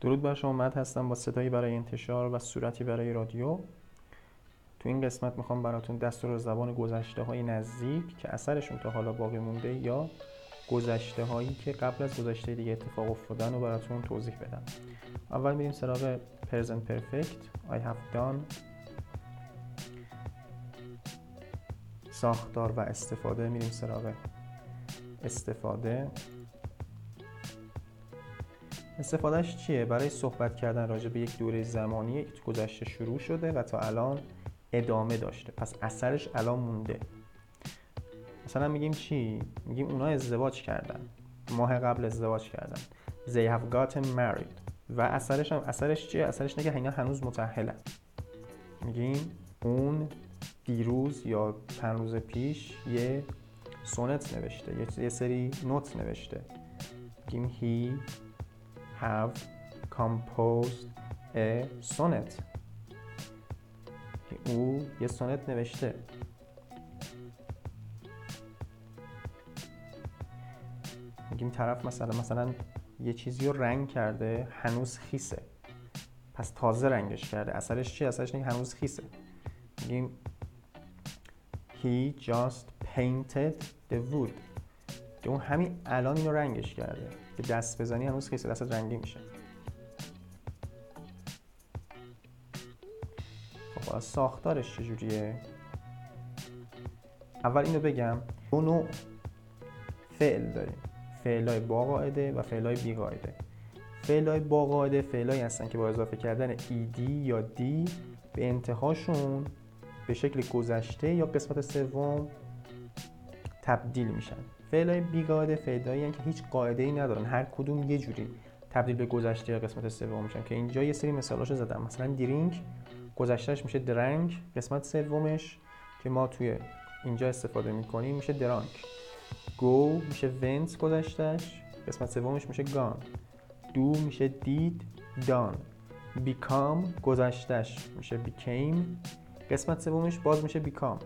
درود بر شما مد هستم با صدایی برای انتشار و صورتی برای رادیو. تو این قسمت می‌خوام براتون دستور زبان گذشته های نزدیک که اثرشون تا حالا باقی مونده یا گذشته هایی که قبل از گذشته دیگه اتفاق افتادن رو براتون توضیح بدم. اول میریم سراغ present perfect I have done. ساختار و استفاده میریم سراغ استفاده. استفادهش چیه؟ برای صحبت کردن راجع به یک دوره زمانی که گذشته شروع شده و تا الان ادامه داشته. پس اثرش الان مونده. مثلا میگیم چی؟ میگیم اونا ازدواج کردن. ماه قبل ازدواج کردن. They have gotten married. و اثرش هم اثرش چیه؟ اثرش نگه اینا هنوز متحلن میگیم اون دیروز یا چند روز پیش یه سونت نوشته یه سری نوت نوشته. میگیم he have composed a sonnet او یه سونت نوشته. میگیم طرف مثلا مثلا یه چیزی رو رنگ کرده هنوز خیسه. پس تازه رنگش کرده. اثرش چی؟ اثرش اینه هنوز خیسه. میگیم He just painted the wood. که اون همین الان اینو رنگش کرده. که دست بزنی هنوز خیسه دستت رنگی میشه. خب ساختارش چجوریه؟ اول اینو بگم. دو نوع فعل داریم. فعلای با قاعده و فعلای بی قاعده فعلای با قاعده فعلایی هستن که با اضافه کردن ایدی یا دی به انتهاشون به شکل گذشته یا قسمت سوم تبدیل میشن. فعلای بی قاعده فعلایی که هیچ قاعده ای ندارن. هر کدوم یه جوری تبدیل به گذشته یا قسمت سوم میشن که اینجا یه سری مثالاشو زدم. مثلا درینک گذشتهش میشه درنگ. قسمت سومش که ما توی اینجا استفاده می‌کنیم میشه درانک گو میشه ونت گذشتهش قسمت سومش میشه گان. دو میشه دید دان. بیکام گذشتهش میشه بیکیم. قسمت سومش باز میشه بیکام.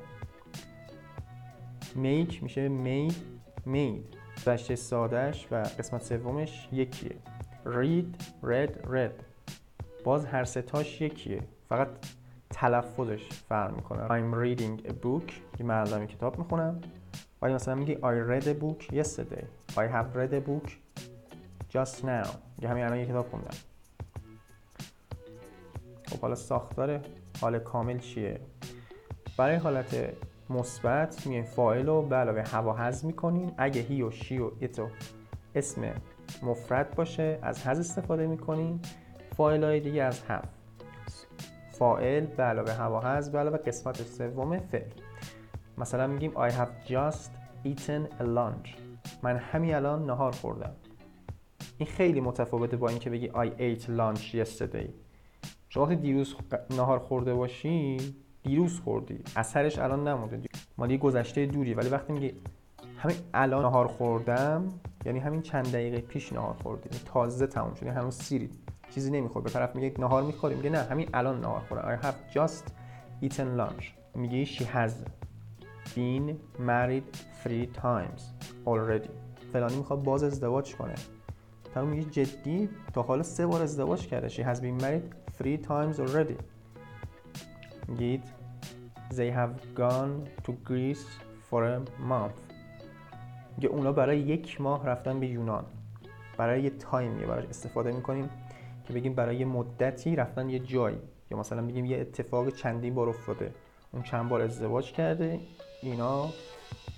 میک میشه مید مید گذشته سادهش و قسمت سومش یکیه. رید رد رد. باز هر ستاش یکیه. فقط تلفظش فرق می‌کنه. I'm reading a book. که من الان کتاب می‌خونم. ولی مثلا میگی I read a book yesterday. I have read a book just now. یه همین الان یه کتاب خوندم. خب حالا ساختار حال کامل چیه؟ برای حالت مثبت میایم فاعل رو به علاوه هوا حذف می‌کنیم اگه هی و شی و ایتو اسم مفرد باشه از حذف استفاده می‌کنیم فاعل های دیگه از هم فاعل به علاوه هوا حذف به علاوه قسمت سوم فعل. مثلا میگیم I have just eaten a lunch. من همین الان نهار خوردم. این خیلی متفاوته با اینکه بگی I ate lunch yesterday. شما وقتی دیروز نهار خورده باشی دیروز خوردی. اثرش الان نمونده مالی گذشته دوری ولی وقتی میگی همین الان نهار خوردم یعنی همین چند دقیقه پیش نهار خوردی. تازه تموم شد هنوز سیری. چیزی نمی‌خوره به طرف میگه نهار می‌خوری میگه نه همین الان نهار خوردم. I have just eaten lunch. میگه she has been married three times already. فلانی می‌خواد باز ازدواج کنه. تا میگه جدی؟ تا حالا سه بار ازدواج کرده. She has been married three times already. میگید they have gone to Greece for a month. میگه اونا برای یک ماه رفتن به یونان. برای یه تایمیه براش استفاده می‌کنیم که بگیم برای یه مدتی رفتن یه جایی. یا مثلا بگیم یه اتفاق چندین بار افتاده. اون چند بار ازدواج کرده اینا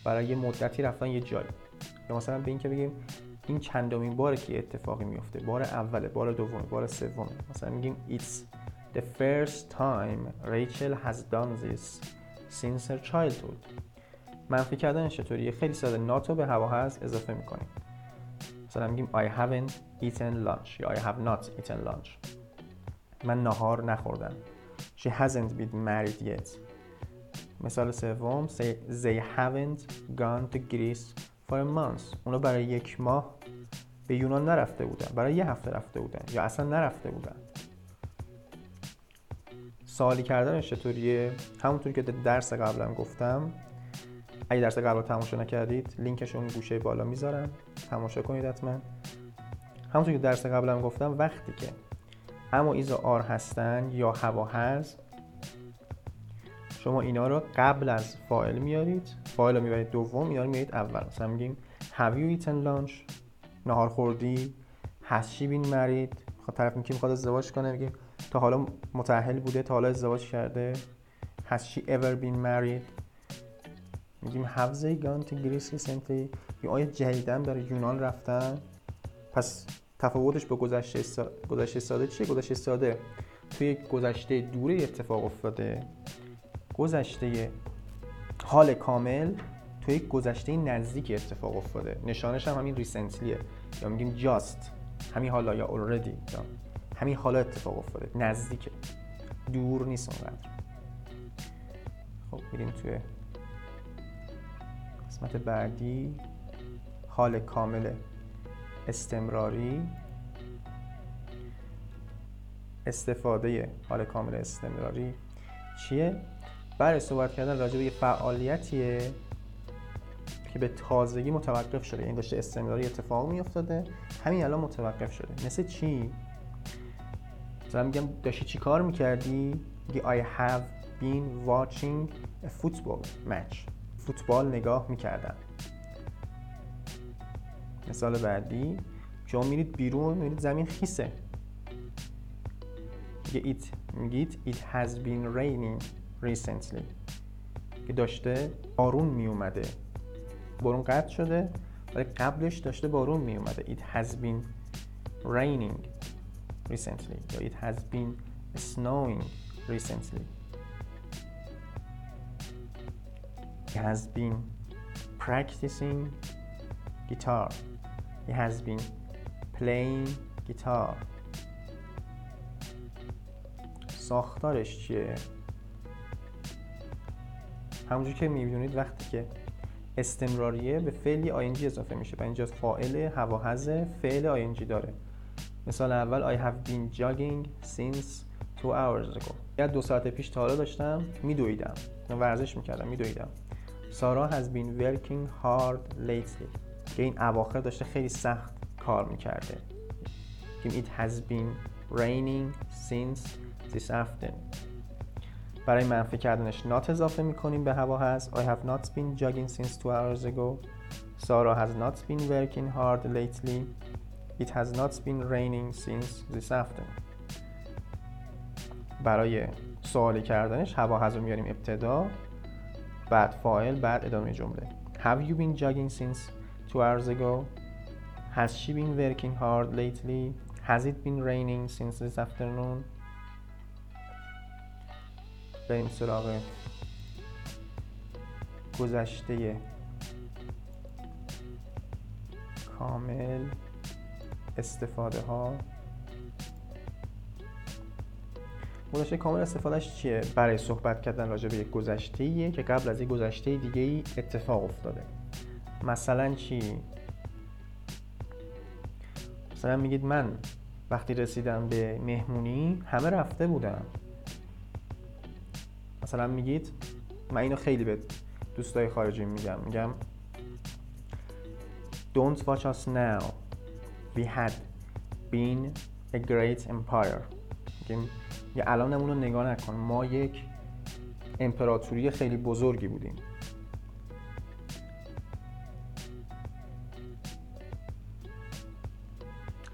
برای یه مدتی رفتن یه جایی. یا مثلا به این که بگیم این چندمین باره که اتفاقی میفته. بار اوله بار دوم بار سوم. مثلا میگیم it's the first time Rachel has done this since her childhood. منفی کردنش چطوریه. خیلی ساده. ناتو به هوا هست اضافه می‌کنیم. مثلا میگیم I haven't eaten lunch. یا I have not eaten lunch. من نهار نخوردم. She hasn't been married yet. مثال سوم They haven't gone to Greece a month اونا برای یک ماه به یونان نرفته بودن برای یه هفته رفته بودن یا اصلا نرفته بودن. سوالی کردنش چطوریه؟ همونطور که درس قبلم گفتم اگه درس قبل رو تماشا نکردید لینکش اون گوشه بالا می‌ذارم. تماشا کنید حتما. همونطور که درس قبلم گفتم وقتی که اما ایزا آر هستن یا هوا هست شما اینا رو قبل از فایل میارید. فایل رو می‌برید دوم میارید اول. مثلا میگیم have you eaten lunch? نهار خوردی she been married? خب طرف میگه می‌خواد ازدواج کنه؟ میگیم تا حالا متأهل بوده تا حالا ازدواج کرده. Has she ever been married? میگیم have they gone to Greece recently? یا آیا جدیدن برای یونان رفتن. پس تفاوتش با گذشته سا... گذشته ساده چیه؟ گذشته ساده. توی گذشته دوره اتفاق افتاده. گذشته حال کامل توی گذشته نزدیک اتفاق افتاده. نشانش هم همین ریسنتلیه یا میگیم جاست همین حالا یا already. یا همین حالا اتفاق افتاده. نزدیکه. دور نیست اونقدر. خب میریم توی قسمت بعدی. حال کامل استمراری. استفاده حال کامل استمراری چیه؟ برای صحبت کردن راجع به یه فعالیتیه که به تازگی متوقف شده. این یعنی داشته استمراری اتفاق می افتاده همین الان متوقف شده. مثل چی؟ مثلا میگم داشتی چی کار می‌کردی؟ میگی I have been watching a football match. فوتبال نگاه می‌کردم. مثال بعدی شما میرید بیرون میرید زمین خیسه. میگه it میگید it has been raining. Recently که داشته بارون میومده بارون قطع شده ولی قبلش داشته بارون میومده it has been raining recently یا it has been snowing recently He has been practicing guitar. He has been playing guitar. ساختارش چیه؟ همونجور که می‌بینید وقتی که استمراریه به فعلی آینجی اضافه میشه و اینجا فاعل هواهز فعل آینجی داره. مثال اول I have been jogging since two hours ago. یا دو ساعت پیش تا حالا داشتم میدویدم. ورزش می‌کردم میدویدم. سارا has been working hard lately. که این اواخر داشته خیلی سخت کار می‌کرده. it has been raining since this afternoon. برای منفی کردنش not اضافه می‌کنیم به هوا هست I have not been jogging since two hours ago Sarah has not been working hard lately It has not been raining since this afternoon برای سوالی کردنش هوا هز رو میاریم ابتدا بعد فاعل بعد ادامه جمله Have you been jogging since two hours ago? Has she been working hard lately? Has it been raining since this afternoon? بریم سراغ گذشته کامل استفاده ها. گذشته کامل استفادهش چیه؟ برای صحبت کردن راجع به یک گذشته که قبل از یک گذشته دیگه ای اتفاق افتاده. مثلا چی؟ مثلا میگید من وقتی رسیدم به مهمونی همه رفته بودم مثلا میگید من اینو خیلی به دوستای خارجی میگم. میگم Don't watch us now. We had been a great empire. میگیم یه الان رو نگاه نکن. ما یک امپراتوری خیلی بزرگی بودیم.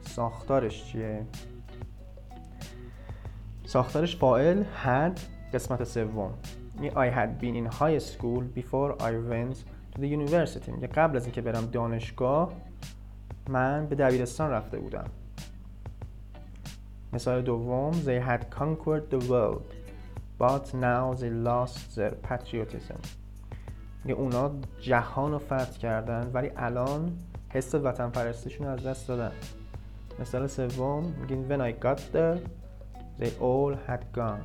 ساختارش چیه؟ ساختارش فائل had قسمت سوم I had been in high school before I went to the university قبل از اینکه برم دانشگاه من به دبیرستان رفته بودم مثال دوم They had conquered the world but now they lost their patriotism میگه اونا جهان رو فتح کردن ولی الان حس وطن پرستیشون از دست دادن مثال سوم میگین When I got there they all had gone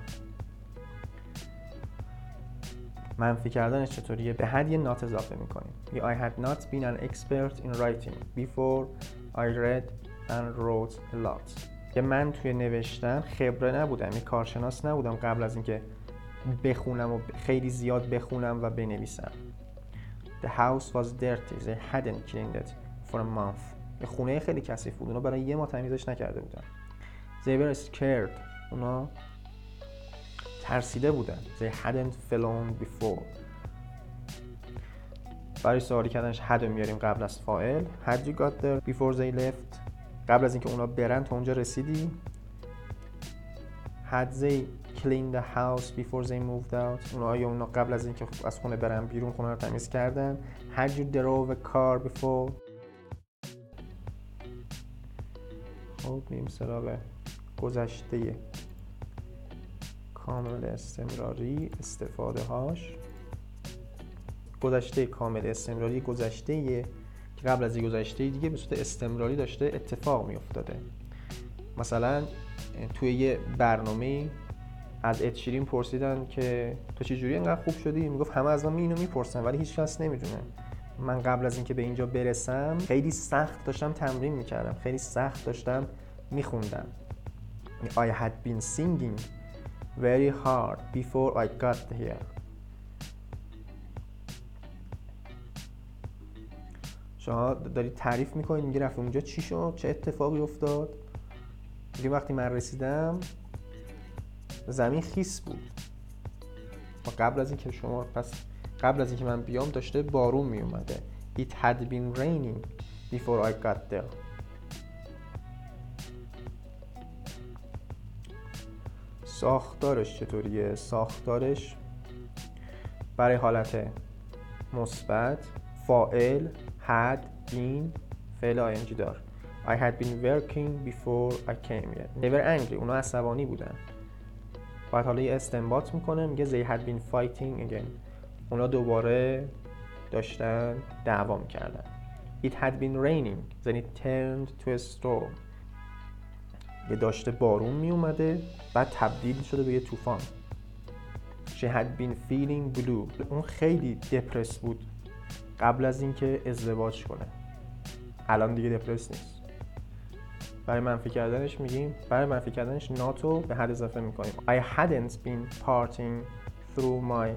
منفی کردنش چطوریه به حد یه نات اضافه می‌کنیم I had not been an expert in writing before I read and wrote a lot که من توی نوشتن خبره نبودم یه کارشناس نبودم قبل از اینکه بخونم و خیلی زیاد بخونم و بنویسم The house was dirty. They hadn't cleaned it for a month. یه خونه خیلی کثیف بود. اونا برای یه ماه تمیزش نکرده بودن. They were scared. اونا ترسیده بودن. They hadn't flown before. برای سوالی کردنش had میاریم قبل از فاعل. Had you got there before they left? قبل از اینکه اونا برن تا اونجا رسیدی. Had they cleaned the house before they moved out اونا آیا اونا قبل از اینکه از خونه برن بیرون خونه رو تمیز کردن had you drove a car before خب میریم سراغ گذشته کامل استمراری استفاده هاش. گذشته کامل استمراری گذشته که قبل از گذشته دیگه به صورت استمراری داشته اتفاق می افتاده مثلا توی یه برنامه از ادشیرین پرسیدن که تو چه جوری انقدر خوب شدی؟ می‌گفت همه از من اینو می‌پرسن ولی هیچ کس نمی‌دونه. من قبل از اینکه به اینجا برسم خیلی سخت داشتم تمرین می‌کردم خیلی سخت داشتم میخوندم. I had been singing very hard before I got here. شما داری تعریف می‌کنید میگه رفت اونجا. چی شد؟ چه اتفاقی افتاد؟ میگه وقتی من رسیدم زمین خیس بود. و قبل از اینکه شما پس قبل از اینکه من بیام داشته بارون می اومده It had been raining before I got there. ساختارش چطوریه؟ ساختارش برای حالت مثبت فائل had been فعل ing دار I had been working before I came here They were angry اونا عصبانی بودن بعد حالا یه استنباط می‌کنه میگه they had been fighting again اونا دوباره داشتن دعوا می‌کردن it had been raining then it turned to a storm یه داشته بارون میومده بعد تبدیل شده به یه طوفان. She had been feeling blue. اون خیلی دپرس بود. قبل از اینکه ازدواج کنه. الان دیگه دپرس نیست. برای منفی کردنش میگیم. برای منفی کردنش ناتو به حد اضافه می‌کنیم. I hadn't been partying through my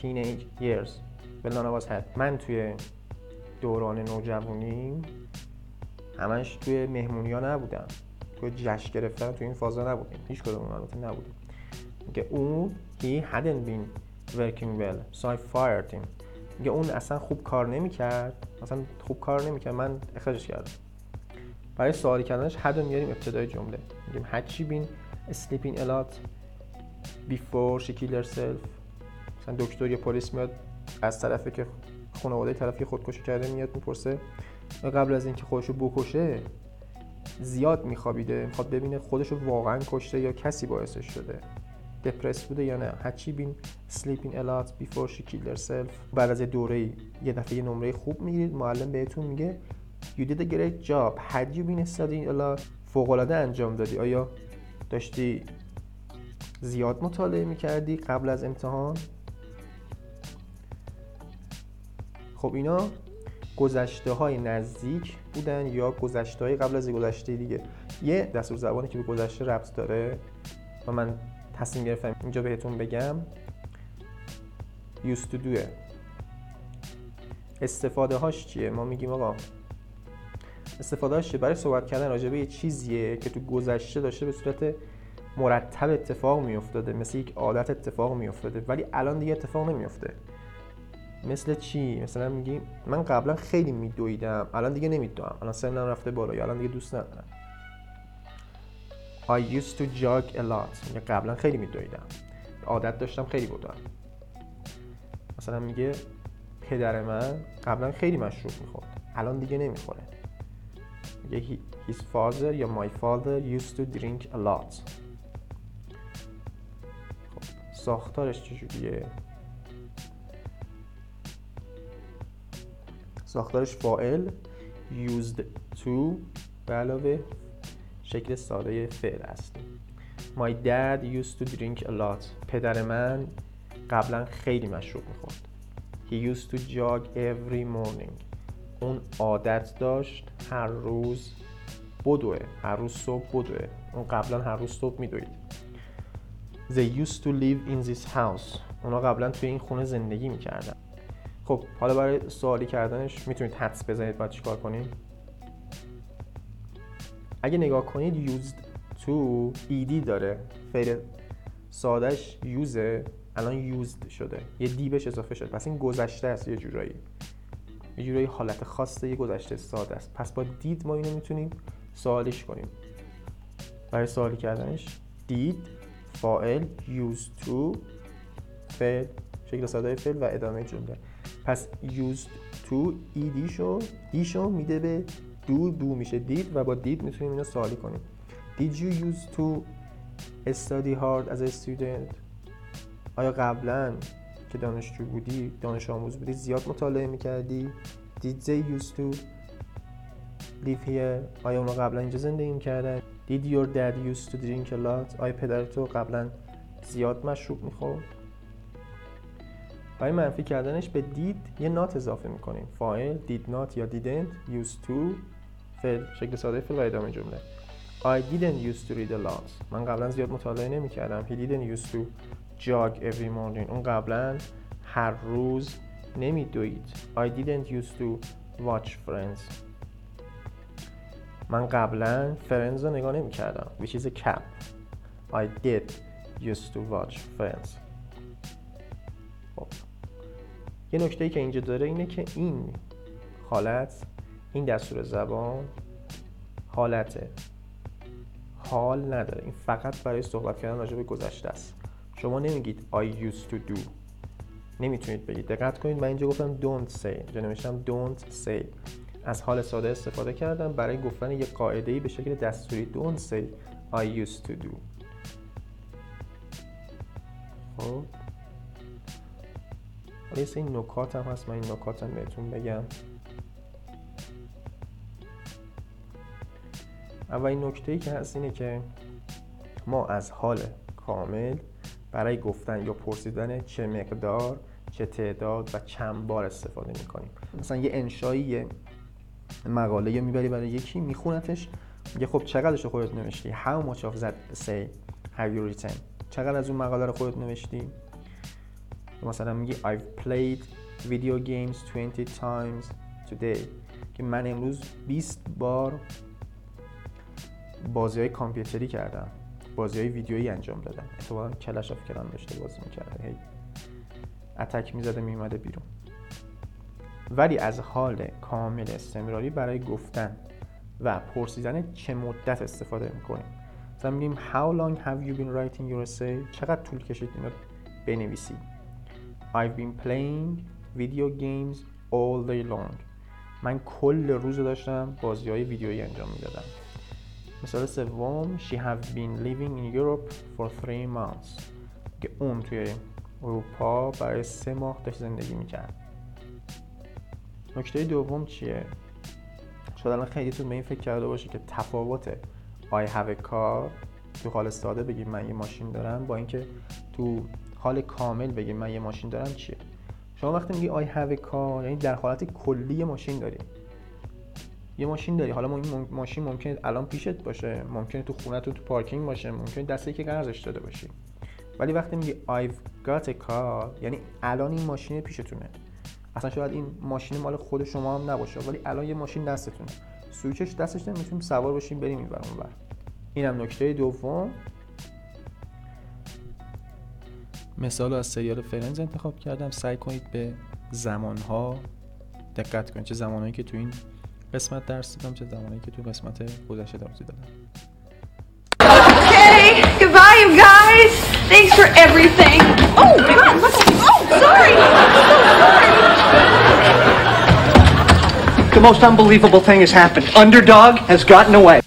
teenage years. Well none of us had. من توی دوران نوجوانیم همش توی مهمونی ها نبودم. توی جشن گرفتن توی این فازا نبودیم. هیچ کدوم البته نبودیم. میگه اون he hadn't been working well. So I fired him. میگه اون اصلا خوب کار نمی‌کرد. اصلا خوب کار نمی‌کرد. من اخراجش کردم. برای سوالی کردنش رو میاریم ابتدای جمله. میگیم had she been sleeping a lot before she killed herself? مثلا دکتر یا پلیس میاد از طرفی که خانواده طرفی خودکشی کرده میاد می‌پرسه قبل از اینکه خودشو بکشه؟ زیاد میخوابیده می‌خواد ببینه خودشو واقعا کشته یا کسی باعثش شده دپرس بوده یا نه she been sleeping a lot before she herself بعد از دوره یه دفعه یه نمره خوب می‌گیرید معلم بهتون میگه You did a great job. Had you been studying a lot? فوق‌العاده انجام دادی. آیا داشتی زیاد مطالعه می‌کردی قبل از امتحان؟ خب اینا گذشته های نزدیک بودن یا گذشته های قبل از گذشته دیگه. یه دستور زبانی که به گذشته ربط داره و من تصمیم گرفتم اینجا بهتون بگم used to do استفاده هاش چیه؟ ما میگیم آقا استفادهش برای صحبت کردن راجع به یه چیزیه که تو گذشته داشته به صورت مرتب اتفاق میافتاده مثل یک عادت اتفاق میافتاده ولی الان دیگه اتفاق نمیافته. مثل چی؟ مثلا میگی من قبلا خیلی میدویدم الان دیگه نمیدوام الان سنم رفته بالا یا الان دیگه دوست ندارم. I used to jog a lot. میگه قبلا خیلی میدویدم. عادت داشتم خیلی بودم مثلا میگه پدر من قبلا خیلی مشروب می‌خورد. الان دیگه نمی‌خوره. میگه his father یا my father used to drink a lot. خب ساختارش چجوریه؟ ساختارش فائل used to به علاوه شکل ساده فعل است. My dad used to drink a lot. پدر من قبلا خیلی مشروب می‌خورد. He used to jog every morning. اون عادت داشت هر روز بدوه هر روز صبح بدوه. اون قبلا هر روز صبح میدوید. They used to live in this house. اونا قبلا توی این خونه زندگی می‌کردن. خب حالا برای سوالی کردنش می‌تونید حدس بزنید باید چیکار کنیم؟ اگه نگاه کنید used to ed داره. فعل سادش یوزه الان یوزد شده. یه دی بهش اضافه شده. پس این گذشته است یه جورایی. یه جورایی حالت خاصه یه گذشته ساده است. پس با دید ما اینو می‌تونیم سوالیش کنیم. برای سوالی کردنش دید فاعل used to فعل شکل ساده فعل و ادامه جمله. پس used to ایدی شو ایشو میده به دو دو میشه. دید و با دید می‌تونیم اینو سوالی کنیم. Did you used to study hard as a student? آیا قبلا که دانشجو بودی دانش آموز بودی زیاد مطالعه می‌کردی؟ Did they used to live here آیا اونا قبلا اینجا زندگی می‌کردن؟ Did your dad used to drink a lot? آیا پدر تو قبلا زیاد مشروب می‌خورد؟ برای منفی کردنش به دید یه نات اضافه می‌کنیم. فاعل did not یا didn't used to فعل شکل ساده فعل و ادامه جمله. I didn't used to read a lot. من قبلا زیاد مطالعه نمی کردم He didn't used to jog every morning. اون قبلا هر روز نمی دوید I didn't used to watch friends. من قبلا فرنز رو نگاه نمی کردم which is a cap. I did used to watch friends. یه نکته که اینجا داره اینه که این حالت این دستور زبان حالت حال نداره. این فقط برای صحبت کردن راجع به گذشته است. شما نمیگید I used to do. نمی‌تونید بگید. دقت کنید من اینجا گفتم don't say. اینجا نوشتم don't say. از حال ساده استفاده کردم برای گفتن یک قاعده ای به شکل دستوری. don't say I used to do. خب؟ حالا این نکات هم هست من این نکات هم بهتون بگم. اولین نکته ای که هست اینه که ما از حال کامل برای گفتن یا پرسیدن چه مقدار چه تعداد و چند بار استفاده می‌کنیم. مثلا یه انشایی مقاله یا می‌بری برای یکی میخونتش میگه خب چقدرش خودت نوشتی؟ How much of that say have you written? چقدر از اون مقاله رو خودت نوشتی؟ مثلا میگی I've played video games 20 times today. که من امروز 20 بار بازی های کامپیوتری کردم. بازی های ویدیویی انجام دادم. اتفاقا کلش آف کلان داشته بازی می‌کرده. هی اتک می‌زده میومده بیرون. ولی از حال کامل استمراری برای گفتن و پرسیدن چه مدت استفاده می‌کنیم. مثلا میگیم how long have you been writing your essay? چقدر طول کشید اینو بنویسی I've been playing video games all day long. من کل روز داشتم بازی های ویدیویی انجام می‌دادم. مثال سوم She have been living in Europe for three months. که اون توی اروپا برای سه ماه داشت زندگی می‌کرد. نکته دوم چیه؟ شاید الان خیلیتون به این فکر کرده باشه که تفاوت I have a car. تو حال ساده بگیم من یه ماشین دارم. با اینکه تو حال کامل بگیم من یه ماشین دارم چیه؟ شما وقتی میگی have a car یعنی در حالت کلی ماشین داری. یه ماشین داری. حالا این ماشین ممکنه الان پیشت باشه ممکنه تو خونه تو تو پارکینگ باشه ممکنه دسته که قرضش داده باشی. ولی وقتی میگی I've got a car یعنی الان این ماشین پیشتونه. اصلا شاید این ماشین مال خود شما هم نباشه ولی الان یه ماشین دستتونه. سویچش دستش می‌تونیم سوار باشیم بریم این بر اون بر اینم نکته دوم. مثال از سریال فرنز انتخاب کردم سعی کنید به زمانها دقت کنید چه زمانهایی که تو این قسمت درس دادم چه زمانی که تو قسمت گذشته درس دادم Okay, goodbye you guys. Thanks for everything. Oh God, what? Oh, sorry. The most unbelievable thing has happened. Underdog has gotten away.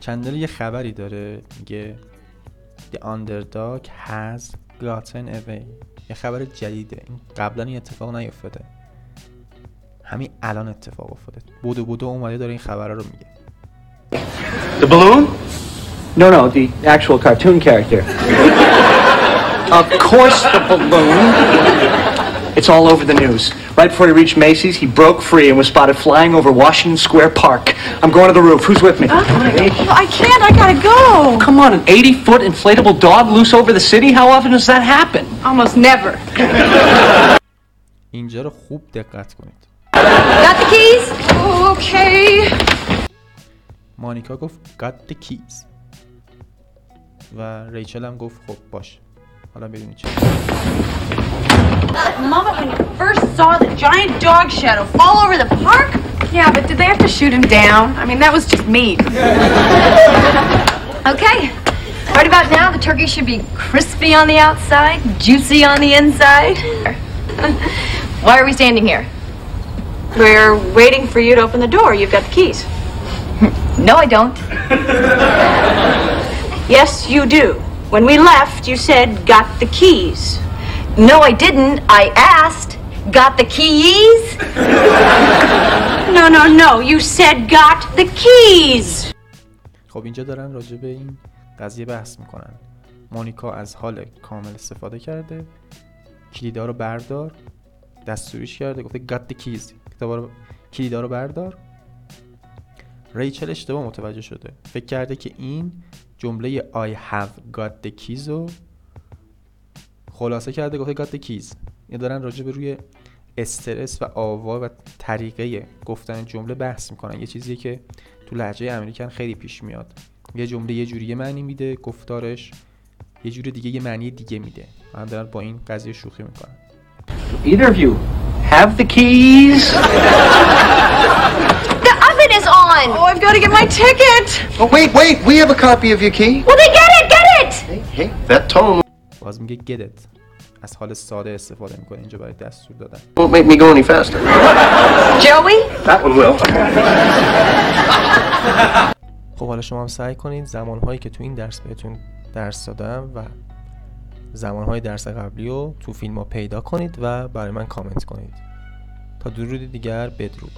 چندل یه خبری داره میگه The underdog has گلاتن اوی یه خبر جدیده این قبلا این اتفاق نیفتاده همین الان اتفاق افتاده بودو بودو اومده داره این خبره رو میگه The balloon? No, no, the actual cartoon character. of course the balloon. It's all over the news. Right before he reached Macy's, he broke free and was spotted flying over Washington Square Park. I'm going to the roof. Who's with me? I can't. I gotta go. Come on, an 80 foot inflatable dog loose over the city? How often does that happen? Almost never. اینجا رو خوب دقت کنید Got the keys? Okay. مانیکا گفت got the keys و ریچل هم گفت خب باش حالا ببینید چی Mama, when you first saw the giant dog shadow fall over the park? Yeah, but did they have to shoot him down? I mean, that was just mean. Okay. Right about now, the turkey should be crispy on the outside, juicy on the inside. Why are we standing here? We're waiting for you to open the door. You've got the keys. No, I don't. Yes, you do. When we left, you said, got the keys. No, I didn't. I asked. Got the keys? No, no, no. You said, got the keys. خب اینجا دارن راجع به این قضیه بحث می‌کنن مونیکا از حال کامل استفاده کرده کلیدا رو بردار دستوریش کرده گفته got the keys کتابا رو کلیدا رو بردار ریچل اشتباه متوجه شده فکر کرده که این جمله I have got the keys رو خلاصه کرده گفته the keys یه دارن راجع به روی استرس و آوا و طریقه گفتن جمله بحث می‌کنن یه چیزیه که تو لهجه امریکن خیلی پیش میاد یه جمله یه جوری یه معنی میده گفتارش یه جوری دیگه یه معنی دیگه میده هم دارن با این قضیه شوخی می‌کنن Either of you have the keys? The oven is on! Oh, I've got to get my ticket. Oh, wait, wait. We have a copy of your key. Well, then get it! Get it! Hey, hey, that tone باز میگه گدت از حال ساده استفاده می‌کنه اینجا برای دستور دادن won't make me go any faster. Joey? That one will. خب حالا شما هم سعی کنید زمانهایی که تو این درس بهتون درس دادم و زمانهای درس قبلی رو تو فیلم ها پیدا کنید و برای من کامنت کنید تا درود دیگر بدرود